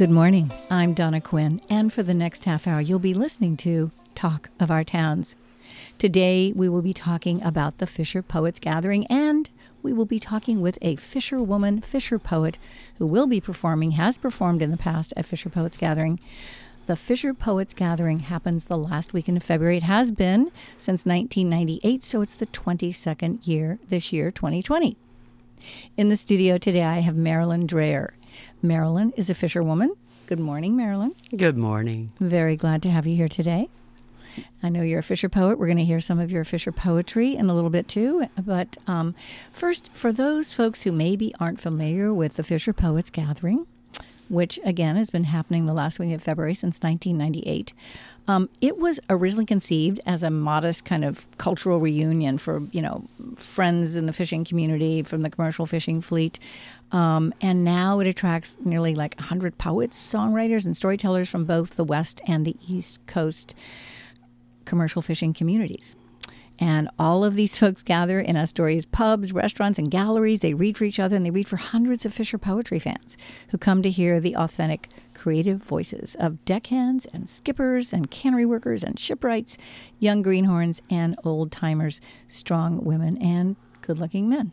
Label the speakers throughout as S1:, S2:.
S1: Good morning. I'm Donna Quinn, and for the next half hour, you'll be listening to Talk of Our Towns. Today, we will be talking about the Fisher Poets Gathering, and we will be talking with a Fisher woman, Fisher poet, who will be performing, has performed in the past at Fisher Poets Gathering. The Fisher Poets Gathering happens the last weekend of February. It has been since 1998, so it's the 22nd year this year, 2020. In the studio today, I have Marilyn Dreher. Marilyn is a fisherwoman. Good morning, Marilyn.
S2: Good morning.
S1: Very glad to have you here today. I know you're a Fisher poet. We're going to hear some of your Fisher poetry in a little bit too. But um, first, for those folks who maybe aren't familiar with the Fisher Poets Gathering, which again has been happening the last week of February since 1998. Um, it was originally conceived as a modest kind of cultural reunion for you know friends in the fishing community from the commercial fishing fleet, um, and now it attracts nearly like 100 poets, songwriters, and storytellers from both the West and the East Coast commercial fishing communities. And all of these folks gather in Astoria's pubs, restaurants, and galleries. They read for each other and they read for hundreds of Fisher poetry fans who come to hear the authentic, creative voices of deckhands and skippers and cannery workers and shipwrights, young greenhorns and old timers, strong women and good looking men.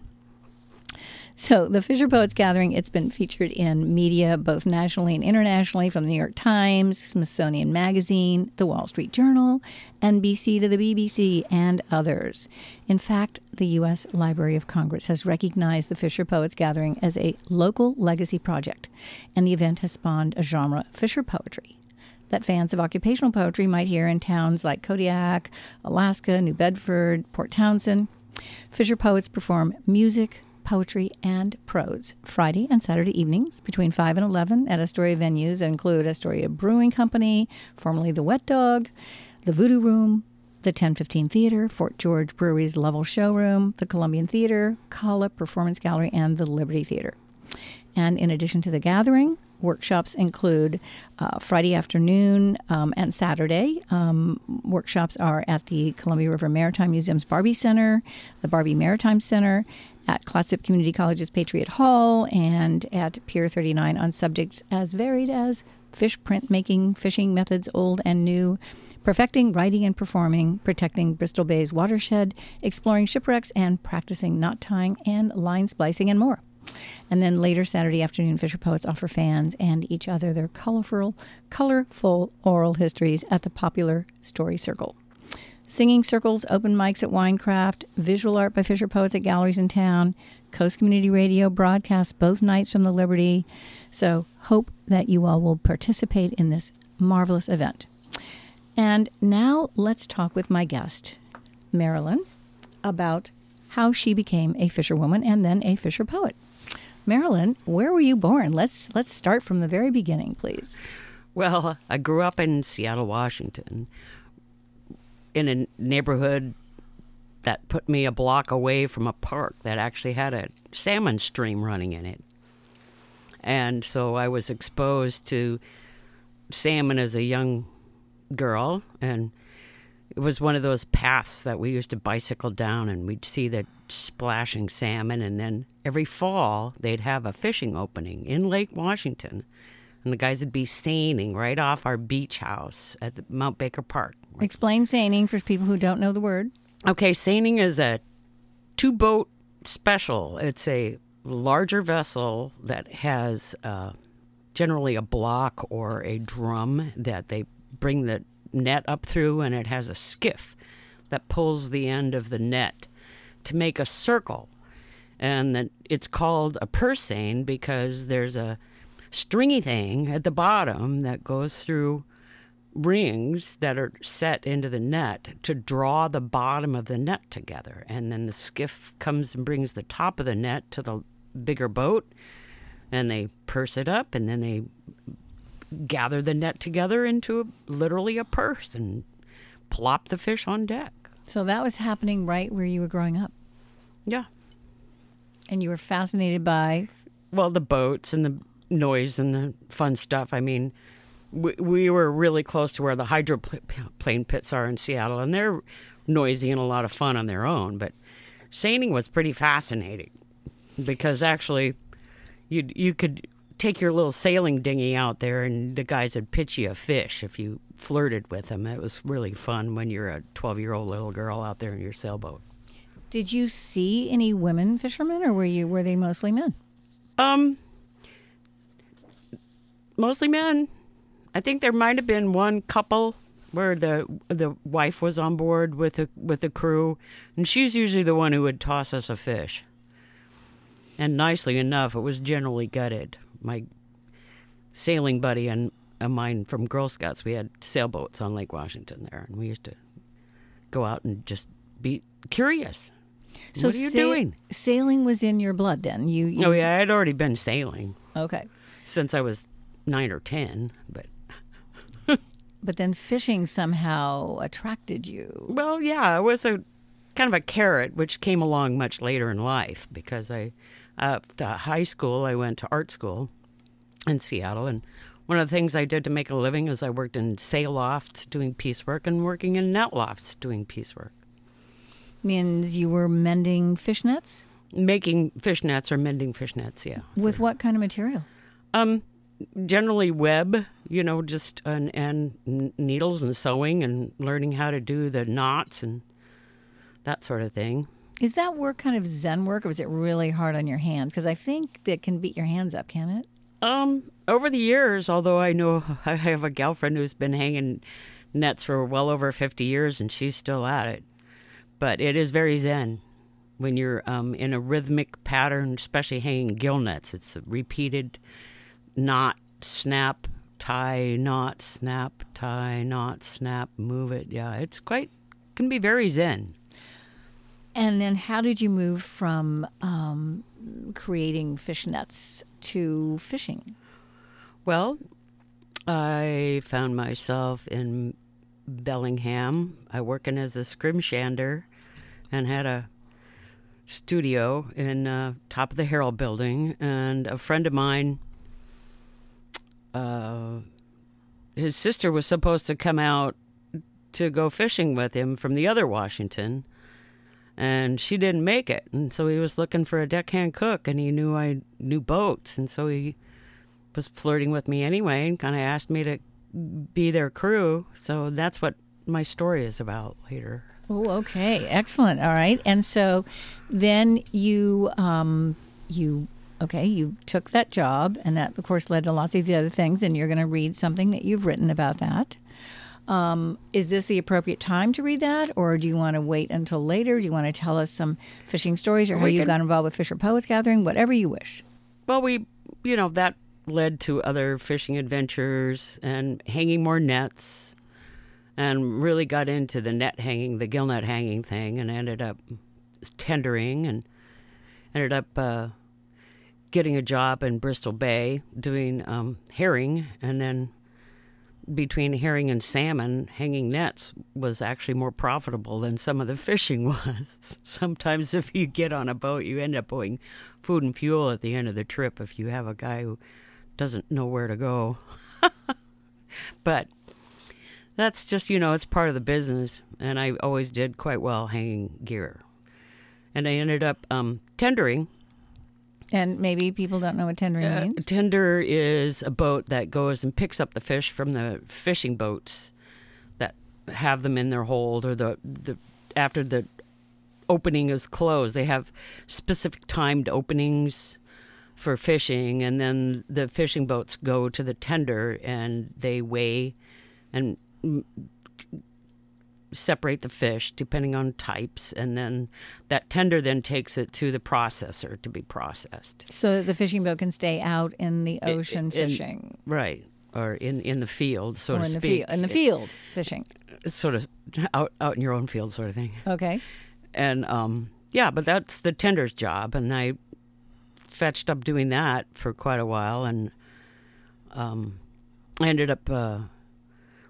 S1: So, the Fisher Poets Gathering, it's been featured in media both nationally and internationally from the New York Times, Smithsonian Magazine, The Wall Street Journal, NBC to the BBC, and others. In fact, the U.S. Library of Congress has recognized the Fisher Poets Gathering as a local legacy project, and the event has spawned a genre, Fisher Poetry, that fans of occupational poetry might hear in towns like Kodiak, Alaska, New Bedford, Port Townsend. Fisher Poets perform music, poetry, and prose Friday and Saturday evenings between 5 and 11 at Astoria venues that include Astoria Brewing Company, formerly the Wet Dog, the Voodoo Room, the 1015 Theater, Fort George Brewery's Lovell Showroom, the Columbian Theater, Kala Performance Gallery, and the Liberty Theater. And in addition to the gathering, workshops include uh, Friday afternoon um, and Saturday. Um, workshops are at the Columbia River Maritime Museum's Barbey Center, the Barbey Maritime Center, at Clatsop Community College's Patriot Hall and at Pier 39 on subjects as varied as fish printmaking, fishing methods old and new, perfecting writing and performing, protecting Bristol Bay's watershed, exploring shipwrecks, and practicing knot tying and line splicing and more. And then later Saturday afternoon, Fisher Poets offer fans and each other their colorful, colorful oral histories at the popular Story Circle singing circles, open mics at Winecraft, visual art by Fisher Poets at galleries in town, Coast Community Radio broadcasts both nights from the Liberty. So, hope that you all will participate in this marvelous event. And now let's talk with my guest, Marilyn, about how she became a fisherwoman and then a fisher poet. Marilyn, where were you born? Let's let's start from the very beginning, please.
S2: Well, I grew up in Seattle, Washington, in a neighborhood that put me a block away from a park that actually had a salmon stream running in it. And so I was exposed to salmon as a young girl and it was one of those paths that we used to bicycle down and we'd see the splashing salmon and then every fall they'd have a fishing opening in Lake Washington and the guys would be seining right off our beach house at the Mount Baker Park
S1: Explain seining for people who don't know the word.
S2: Okay, seining is a two boat special. It's a larger vessel that has uh, generally a block or a drum that they bring the net up through, and it has a skiff that pulls the end of the net to make a circle. And that it's called a purse because there's a stringy thing at the bottom that goes through rings that are set into the net to draw the bottom of the net together. And then the skiff comes and brings the top of the net to the bigger boat, and they purse it up, and then they gather the net together into a, literally a purse and plop the fish on deck.
S1: So that was happening right where you were growing up.
S2: Yeah.
S1: And you were fascinated by
S2: well the boats and the noise and the fun stuff. I mean, we, we were really close to where the hydroplane pits are in Seattle, and they're noisy and a lot of fun on their own. But seining was pretty fascinating because actually, you you could take your little sailing dinghy out there, and the guys would pitch you a fish if you flirted with them. It was really fun when you're a 12 year old little girl out there in your sailboat.
S1: Did you see any women fishermen, or were you were they mostly men?
S2: Um, mostly men. I think there might have been one couple where the the wife was on board with the with the crew, and she's usually the one who would toss us a fish. And nicely enough, it was generally gutted. My sailing buddy and a mine from Girl Scouts, we had sailboats on Lake Washington there, and we used to go out and just be curious.
S1: So
S2: what are you
S1: sail-
S2: doing?
S1: Sailing was in your blood then. You, you
S2: Oh yeah, I had already been sailing
S1: okay.
S2: since I was nine or ten, but
S1: But then fishing somehow attracted you.
S2: Well, yeah, it was a kind of a carrot, which came along much later in life because I, after high school, I went to art school in Seattle, and one of the things I did to make a living is I worked in sail lofts doing piecework and working in net lofts doing piecework,
S1: Means you were mending fish nets
S2: making fish nets or mending fish nets. Yeah,
S1: with what kind of material?
S2: um, generally web, you know, just and, and needles and sewing and learning how to do the knots and that sort of thing.
S1: Is that work kind of zen work, or is it really hard on your hands? Because I think that can beat your hands up, can it?
S2: Um, over the years, although I know I have a girlfriend who's been hanging nets for well over 50 years and she's still at it. But it is very zen when you're um, in a rhythmic pattern, especially hanging gill nets. It's a repeated knot, snap, tie, knot, snap, tie, knot, snap, move it. Yeah, it's quite, can be very zen.
S1: And then how did you move from um, creating fish nets to fishing?
S2: Well, I found myself in Bellingham. I working as a scrimshander and had a studio in uh, top of the Herald building and a friend of mine uh, his sister was supposed to come out to go fishing with him from the other Washington and she didn't make it and so he was looking for a deckhand cook and he knew I knew boats and so he was flirting with me anyway and kind of asked me to be their crew. So that's what my story is about later.
S1: Oh, okay, excellent. All right, and so then you um, you okay, you took that job, and that of course led to lots of the other things. And you're going to read something that you've written about that. Um, is this the appropriate time to read that, or do you want to wait until later? Do you want to tell us some fishing stories, or how you
S2: can-
S1: got involved with Fisher Poets Gathering? Whatever you wish.
S2: Well, we, you know, that led to other fishing adventures and hanging more nets and really got into the net hanging, the gill net hanging thing, and ended up tendering and ended up uh, getting a job in Bristol Bay doing um, herring. And then between herring and salmon, hanging nets was actually more profitable than some of the fishing was. Sometimes, if you get on a boat, you end up owing food and fuel at the end of the trip if you have a guy who doesn't know where to go. but that's just, you know, it's part of the business. And I always did quite well hanging gear. And I ended up um, tendering.
S1: And maybe people don't know what tendering
S2: Uh,
S1: means.
S2: tender is a boat that goes and picks up the fish from the fishing boats that have them in their hold or the, the after the opening is closed. They have specific timed openings for fishing, and then the fishing boats go to the tender and they weigh and separate the fish depending on types, and then that tender then takes it to the processor to be processed.
S1: So the fishing boat can stay out in the ocean
S2: in-
S1: fishing,
S2: Right. Or in, in the field, so
S1: or
S2: to
S1: in the
S2: speak.
S1: field, in the field fishing.
S2: It's sort of out out in your own field, sort of thing.
S1: Okay.
S2: And um, yeah, but that's the tender's job, and I fetched up doing that for quite a while, and um, I ended up uh,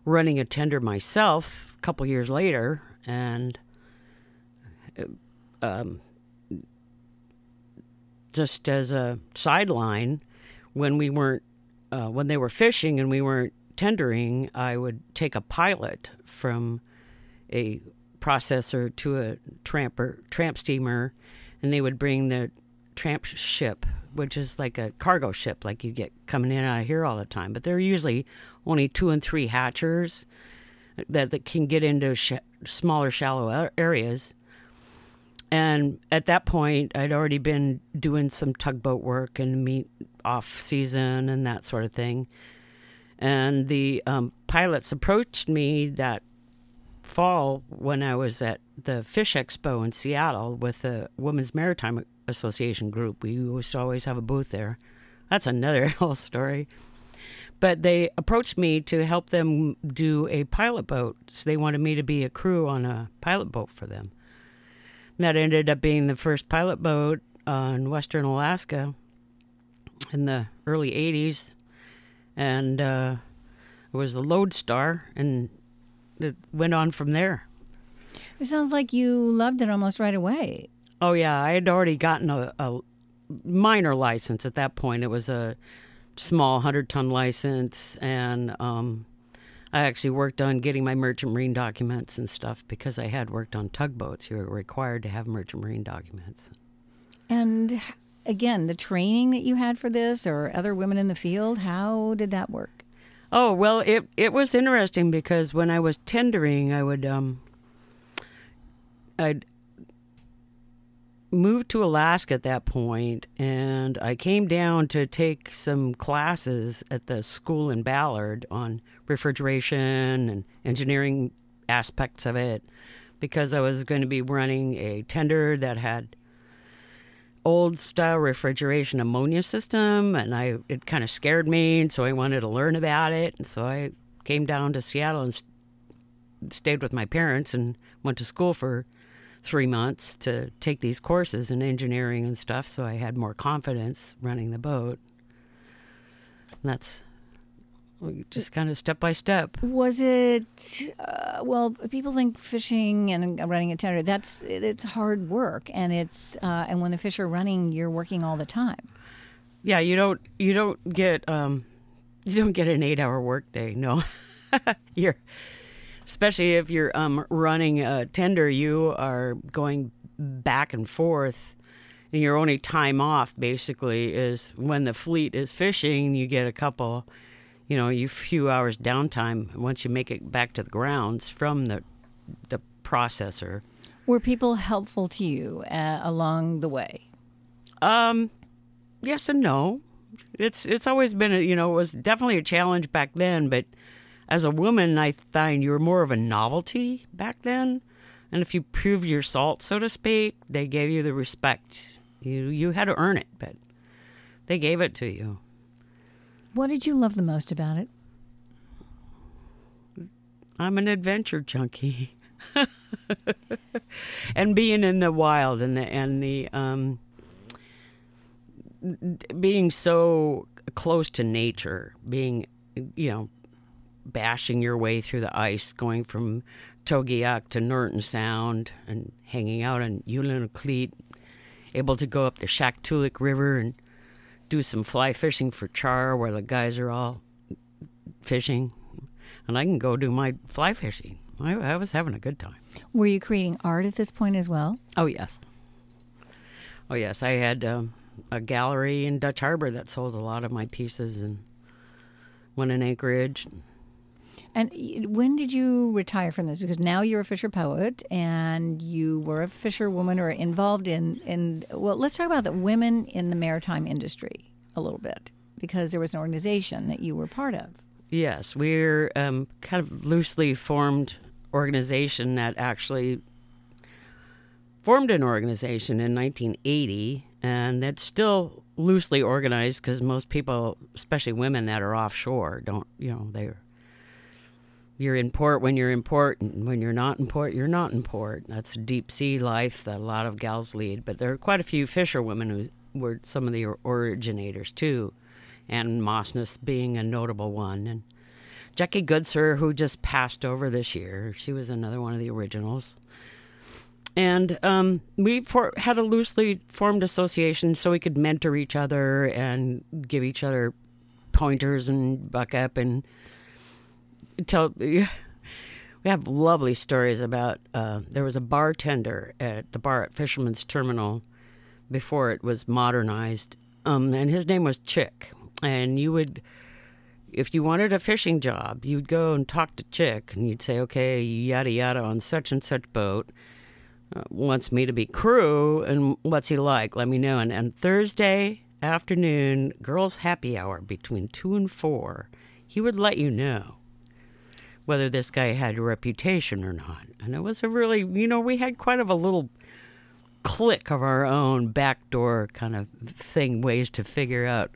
S2: running a tender myself couple years later, and uh, um, just as a sideline, when we weren't uh, when they were fishing and we weren't tendering, I would take a pilot from a processor to a tramper tramp steamer, and they would bring the tramp ship, which is like a cargo ship, like you get coming in out of here all the time. But they're usually only two and three hatchers that, that can get into sh- smaller, shallow areas. And at that point, I'd already been doing some tugboat work and meet off season and that sort of thing. And the um, pilots approached me that fall when I was at the Fish Expo in Seattle with the Women's Maritime Association group. We used to always have a booth there. That's another whole story. But they approached me to help them do a pilot boat. So they wanted me to be a crew on a pilot boat for them. And that ended up being the first pilot boat on Western Alaska in the early 80s. And uh, it was the Lodestar, and it went on from there.
S1: It sounds like you loved it almost right away.
S2: Oh yeah, I had already gotten a, a minor license at that point. It was a small hundred ton license, and um, I actually worked on getting my merchant marine documents and stuff because I had worked on tugboats. You were required to have merchant marine documents.
S1: And again, the training that you had for this, or other women in the field, how did that work?
S2: Oh well, it it was interesting because when I was tendering, I would um, I'd moved to Alaska at that point, and I came down to take some classes at the school in Ballard on refrigeration and engineering aspects of it because I was going to be running a tender that had old style refrigeration ammonia system and I it kind of scared me and so I wanted to learn about it and so I came down to Seattle and stayed with my parents and went to school for 3 months to take these courses in engineering and stuff so I had more confidence running the boat. And that's just kind of step by step.
S1: Was it uh, well? People think fishing and running a tender that's it's hard work, and it's uh, and when the fish are running, you're working all the time.
S2: Yeah, you don't you don't get um, you don't get an eight hour workday. No, you're especially if you're um, running a tender, you are going back and forth. And your only time off basically is when the fleet is fishing. You get a couple you know, you few hours downtime once you make it back to the grounds from the the processor.
S1: Were people helpful to you uh, along the way?
S2: Um, yes and no. It's it's always been a, you know it was definitely a challenge back then, but as a woman, I find you were more of a novelty back then, and if you proved your salt, so to speak, they gave you the respect. You you had to earn it, but they gave it to you.
S1: What did you love the most about it?
S2: I'm an adventure junkie. and being in the wild and the and the um, being so close to nature, being you know, bashing your way through the ice, going from Togiak to Norton Sound and hanging out on Unalakleet, able to go up the Shaktoolik River and do some fly fishing for char where the guys are all fishing, and I can go do my fly fishing. I, I was having a good time.
S1: Were you creating art at this point as well?
S2: Oh yes. Oh yes, I had um, a gallery in Dutch Harbor that sold a lot of my pieces, and one in Anchorage.
S1: And when did you retire from this? Because now you're a fisher poet and you were a fisherwoman or involved in, in well, let's talk about the women in the maritime industry a little bit because there was an organization that you were part of.
S2: Yes, we're um, kind of loosely formed organization that actually formed an organization in 1980 and it's still loosely organized because most people especially women that are offshore don't you know they're you're in port when you're in port, and when you're not in port, you're not in port. That's a deep sea life that a lot of gals lead. But there are quite a few fisherwomen who were some of the originators too, and Mossness being a notable one. And Jackie Goodser, who just passed over this year, she was another one of the originals. And um, we for, had a loosely formed association so we could mentor each other and give each other pointers and buck up and tell we have lovely stories about uh, there was a bartender at the bar at Fisherman's Terminal before it was modernized. Um, and his name was Chick. And you would, if you wanted a fishing job, you'd go and talk to Chick and you'd say, okay, yada yada, on such and such boat. Uh, wants me to be crew, and what's he like? Let me know. And, and Thursday afternoon, girls' happy hour between two and four, he would let you know whether this guy had a reputation or not. And it was a really, you know, we had quite of a little click of our own backdoor kind of thing, ways to figure out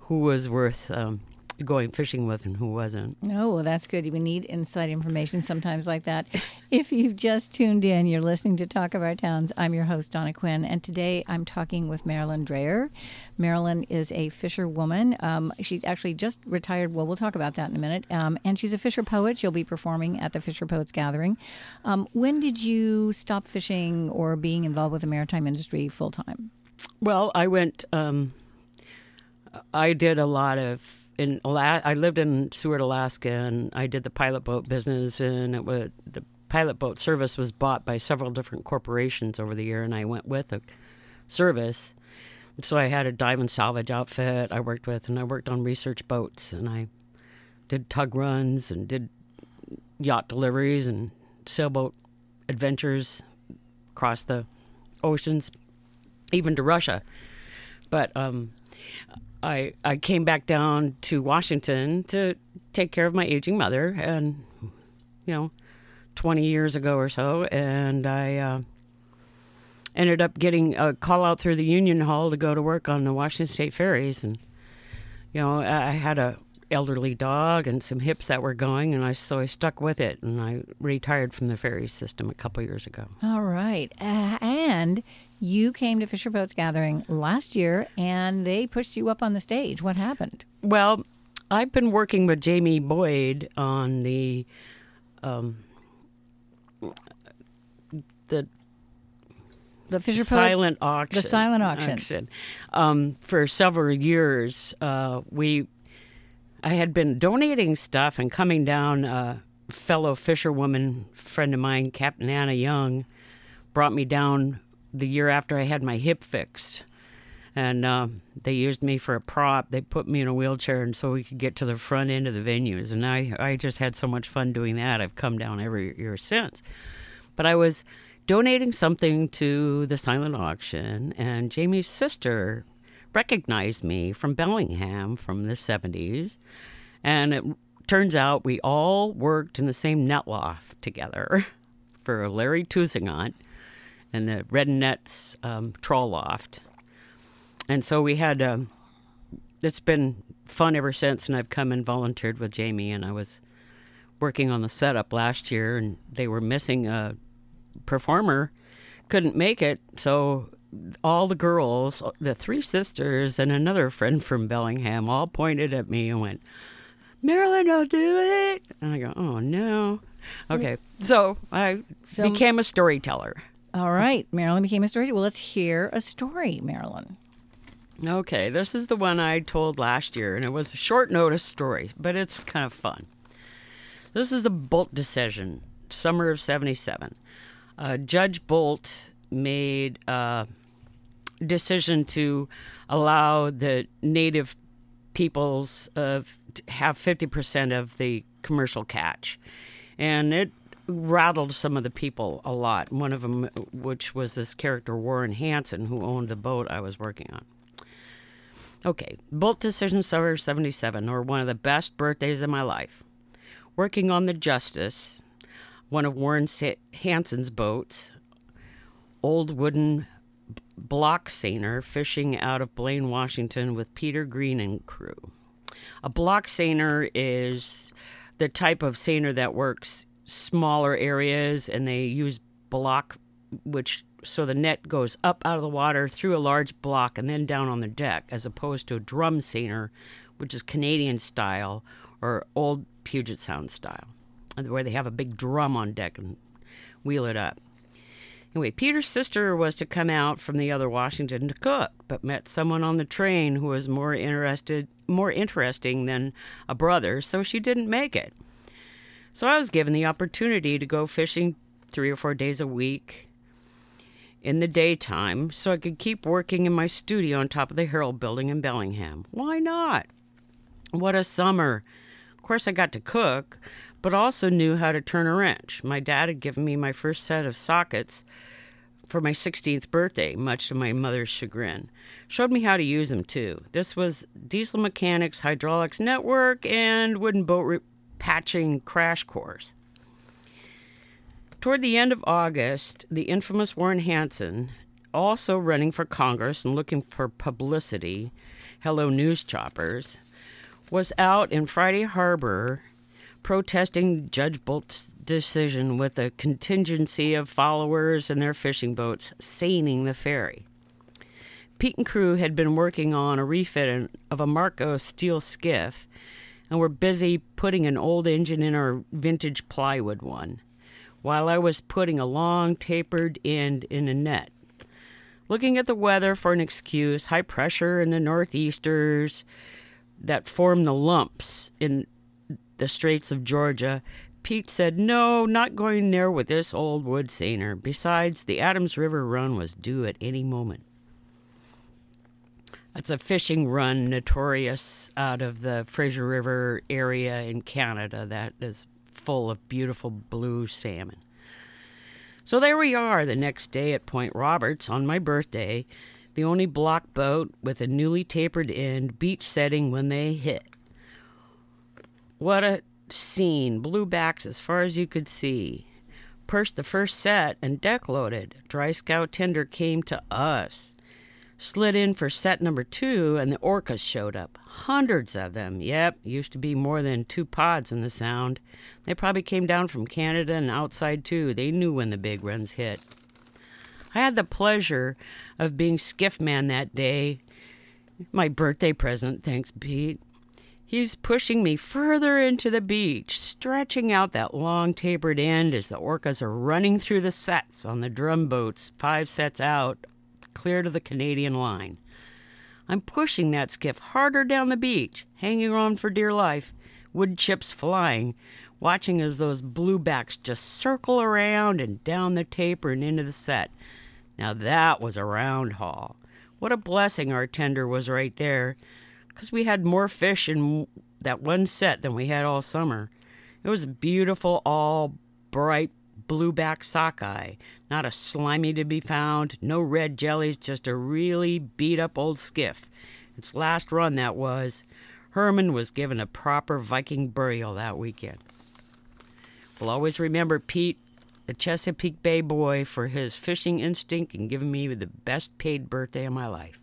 S2: who was worth um, going fishing with and who wasn't.
S1: Oh, well, that's good. We need inside information sometimes like that. if you've just tuned in, you're listening to Talk of Our Towns. I'm your host, Donna Quinn, and today I'm talking with Marilyn Dreher. Marilyn is a fisherwoman. Um, she actually just retired. Well, we'll talk about that in a minute. Um, and she's a fisher poet. She'll be performing at the Fisher Poets Gathering. Um, when did you stop fishing or being involved with the maritime industry full time?
S2: Well, I went. Um, I did a lot of in I lived in Seward, Alaska, and I did the pilot boat business, and it was the pilot boat service was bought by several different corporations over the year, and I went with a service. so I had a dive and salvage outfit I worked with, and I worked on research boats, and I did tug runs and did yacht deliveries and sailboat adventures across the oceans, even to Russia. But um, I I came back down to Washington to take care of my aging mother, and you know, twenty years ago or so, and I uh, ended up getting a call out through the Union Hall to go to work on the Washington State ferries, and you know, I had a elderly dog and some hips that were going, and I so I stuck with it, and I retired from the ferry system a couple years ago.
S1: All right, uh, and you came to Fisher Poets Gathering last year and they pushed you up on the stage. What happened?
S2: Well, I've been working with Jamie Boyd on the um, the
S1: the Fisher Poets,
S2: silent auction.
S1: The silent auction.
S2: auction. Um, for several years, uh, we I had been donating stuff and coming down. A fellow fisherwoman friend of mine, Captain Anna Young, brought me down the year after I had my hip fixed. And uh, they used me for a prop. They put me in a wheelchair, and so we could get to the front end of the venues. And I, I just had so much fun doing that. I've come down every year since. But I was donating something to the silent auction, and Jamie's sister recognized me from Bellingham from the 70s. And it turns out we all worked in the same net loft together for Larry Tusingot and the Red Nets um, trawl loft. And so we had, um, it's been fun ever since, and I've come and volunteered with Jamie, and I was working on the setup last year, and they were missing a performer, couldn't make it, so all the girls, the three sisters, and another friend from Bellingham all pointed at me and went, Marilyn, I'll do it. And I go, oh no. Okay. So I so, became a storyteller.
S1: All right. Marilyn became a storyteller. Well, let's hear a story, Marilyn.
S2: Okay. This is the one I told last year, and it was a short notice story, but it's kind of fun. This is a Boldt decision, summer of 77. Uh, Judge Boldt made a decision to allow the native peoples of have 50% of the commercial catch. And it rattled some of the people a lot. One of them, uh, which was this character Warren Hanson, who owned the boat I was working on. Okay, Boldt decision summer 77, or one of the best birthdays of my life. Working on the Justice, one of Warren Hanson's boats, old wooden block seiner fishing out of Blaine, Washington with Peter Green and crew. A block seiner is the type of seiner that works smaller areas and they use block which so the net goes up out of the water through a large block and then down on the deck as opposed to a drum seiner which is Canadian style or old Puget Sound style where they have a big drum on deck and wheel it up. Anyway, Peter's sister was to come out from the other Washington to cook, but met someone on the train who was more interested, more interesting than a brother, so she didn't make it. So I was given the opportunity to go fishing three or four days a week in the daytime so I could keep working in my studio on top of the Herald building in Bellingham. Why not? What a summer. Of course, I got to cook, but also knew how to turn a wrench. My dad had given me my first set of sockets for my 16th birthday, much to my mother's chagrin. Showed me how to use them too. This was diesel mechanics, hydraulics network, and wooden boat re- patching crash course. Toward the end of August, the infamous Warren Hansen, also running for Congress and looking for publicity, hello news choppers, was out in Friday Harbor protesting Judge Boldt's decision with a contingency of followers and their fishing boats seining the ferry. Pete and crew had been working on a refit of a Marco steel skiff and were busy putting an old engine in our vintage plywood one, while I was putting a long tapered end in a net. Looking at the weather for an excuse, high pressure in the northeasters that form the lumps in the Straits of Georgia, Pete said, No, not going there with this old wood seiner. Besides, the Adams River run was due at any moment. It's a fishing run notorious out of the Fraser River area in Canada that is full of beautiful blue salmon. So there we are the next day at Point Roberts on my birthday, the only block boat with a newly tapered end, beach setting when they hit. What a scene! Bluebacks as far as you could see. Perched the first set and deck loaded. Dry scow tender came to us. Slid in for set number two, and the orcas showed up. Hundreds of them. Yep, used to be more than two pods in the sound. They probably came down from Canada and outside too. They knew when the big runs hit. I had the pleasure of being skiff man that day. My birthday present, thanks, Pete. He's pushing me further into the beach, stretching out that long tapered end as the orcas are running through the sets on the drum boats, five sets out, clear to the Canadian line. I'm pushing that skiff harder down the beach, hanging on for dear life, wood chips flying, watching as those bluebacks just circle around and down the taper and into the set. Now that was a round haul. What a blessing our tender was right there because we had more fish in that one set than we had all summer. It was a beautiful, all bright blueback sockeye. Not a slimy to be found, no red jellies, just a really beat up old skiff. Its last run, that was. Herman was given a proper Viking burial that weekend. We'll always remember Pete, the Chesapeake Bay boy, for his fishing instinct and giving me the best paid birthday of my life.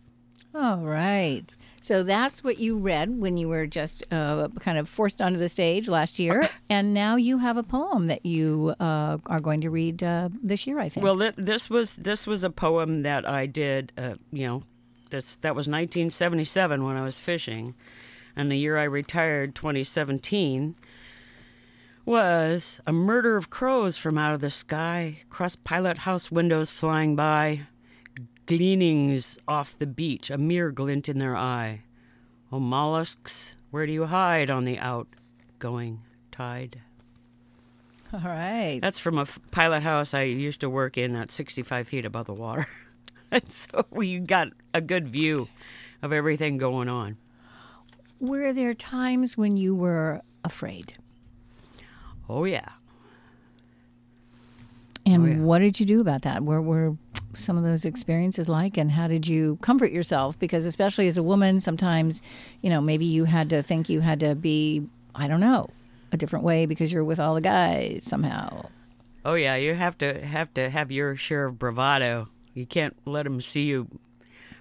S1: All right. So that's what you read when you were just uh, kind of forced onto the stage last year, and now you have a poem that you uh, are going to read uh, this year. I think.
S2: Well, th- this was this was a poem that I did. Uh, you know, that's that was 1977 when I was fishing, and the year I retired, 2017 was a murder of crows from out of the sky, cross pilot house windows flying by, gleanings off the beach, a mere glint in their eye. Oh, mollusks, where do you hide on the outgoing tide?
S1: All right.
S2: That's from a f- pilot house I used to work in at 65 feet above the water. and so we got a good view of everything going on.
S1: Were there times when you were afraid?
S2: Oh, yeah.
S1: And
S2: Oh, yeah.
S1: what did you do about that? Where were some of those experiences like, and how did you comfort yourself? Because especially as a woman, sometimes, you know, maybe you had to think you had to be, I don't know, a different way because you're with all the guys somehow.
S2: Oh yeah, you have to have to have your share of bravado. You can't let them see you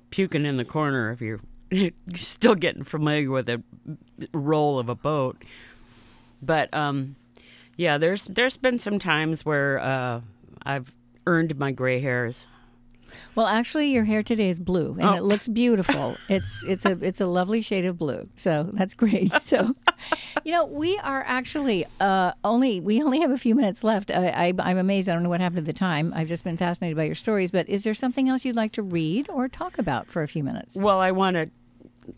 S2: puking in the corner if you're still getting familiar with the roll of a boat. But um, yeah, there's there's been some times where uh, I've earned my gray hairs.
S1: Well, actually, your hair today is blue, and
S2: Oh.
S1: it looks beautiful. it's it's a it's a lovely shade of blue, so that's great. So, you know, we are actually uh, only we only have a few minutes left. I, I, I'm amazed. I don't know what happened at the time. I've just been fascinated by your stories. But is there something else you'd like to read or talk about for a few minutes?
S2: Well, I want to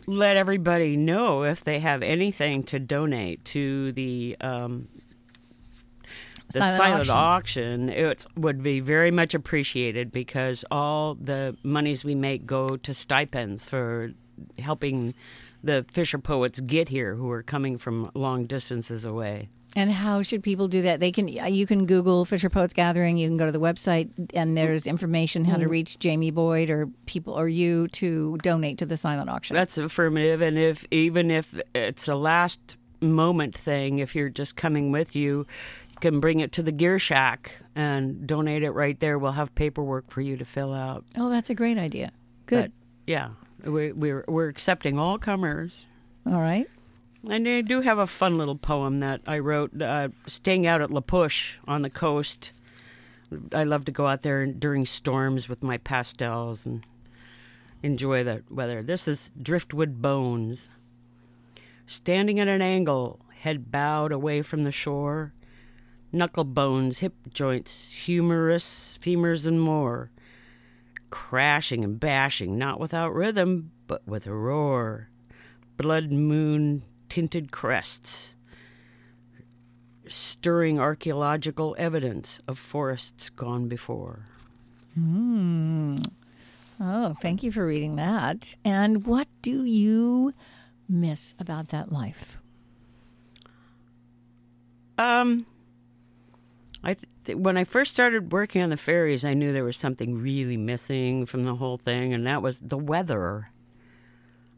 S2: let everybody know if they have anything to donate to the um, the
S1: Silent
S2: silent,
S1: auction.
S2: auction, it would be very much appreciated because all the monies we make go to stipends for helping the Fisher poets get here who are coming from long distances away.
S1: And how should people do that? They can uh, you can Google Fisher Poets Gathering. You can go to the website, and there's information how to mm. reach Jamie Boyd or people or you to donate to the silent auction.
S2: That's affirmative, and if even if it's a last moment thing, if you're just coming with you can bring it to the gear shack and donate it right there. We'll have paperwork for you to fill out.
S1: oh, that's a great idea. Good.
S2: But yeah, we, we're we're accepting all comers.
S1: All right.
S2: And I do have a fun little poem that I wrote uh, staying out at La Push on the coast. I love to go out there during storms with my pastels and enjoy the weather. This is Driftwood Bones. Standing at an angle, head bowed away from the shore, knuckle bones, hip joints, humerus, femurs, and more. Crashing and bashing, not without rhythm, but with a roar blood moon tinted crests, stirring archaeological evidence of forests gone before.
S1: Oh, thank you for reading that. And what do you miss about that life?
S2: Um, I th- when I first started working on the ferries, I knew there was something really missing from the whole thing, and that was the weather.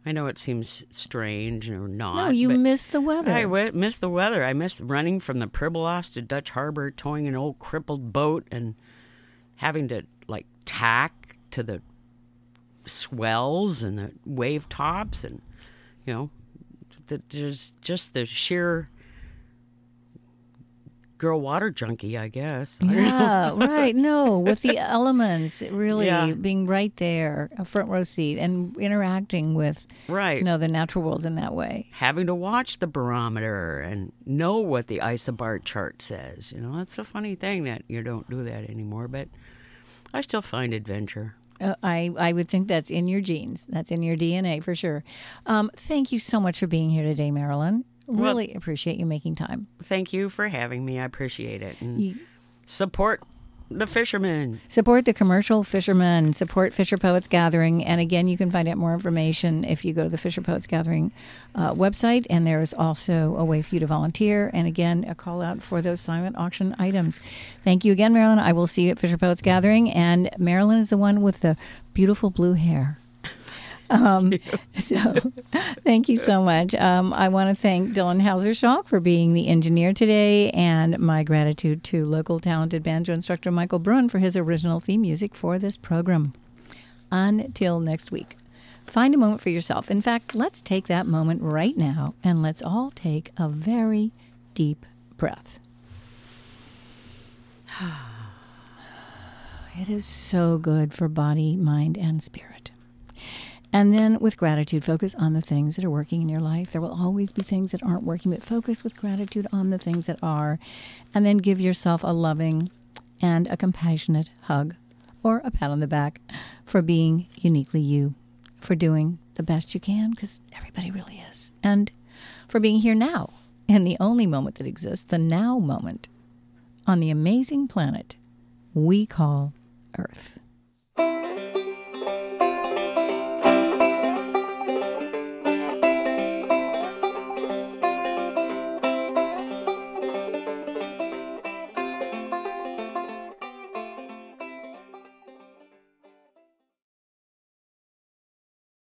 S2: I know it seems strange or not.
S1: No, you miss the weather.
S2: I w- miss the weather. I miss running from the Pribilofs to Dutch Harbor, towing an old crippled boat, and having to like tack to the swells and the wave tops, and you know, the, there's just the sheer girl water junkie, I guess.
S1: Yeah, right. No, with the elements, really
S2: Yeah.
S1: being right there, a front row seat, and interacting with
S2: Right.
S1: you know the natural world in that way.
S2: Having to watch the barometer and know what the isobar chart says. You know, that's a funny thing that you don't do that anymore, but I still find adventure.
S1: Uh, I I would think that's in your genes. That's in your DNA for sure. Um, thank you so much for being here today, Marilyn. Really appreciate you making time.
S2: Thank you for having me. I appreciate it. And
S1: You-
S2: support the fishermen.
S1: Support the commercial fishermen. Support Fisher Poets Gathering. And again, you can find out more information if you go to the Fisher Poets Gathering uh, website. And there is also a way for you to volunteer. And again, a call out for those silent auction items. Thank you again, Marilyn. I will see you at Fisher Poets Gathering. And Marilyn is the one with the beautiful blue hair. Um, so, thank you so much. Um, I want to thank Dylan Hauser-Schalk for being the engineer today, and my gratitude to local talented banjo instructor Michael Brunn for his original theme music for this program. Until next week, find a moment for yourself. In fact, let's take that moment right now, and let's all take a very deep breath. It is so good for body, mind, and spirit. And then with gratitude, focus on the things that are working in your life. There will always be things that aren't working, but focus with gratitude on the things that are. And then give yourself a loving and a compassionate hug or a pat on the back for being uniquely you, for doing the best you can, because everybody really is. And for being here now in the only moment that exists, the now moment, on the amazing planet we call Earth.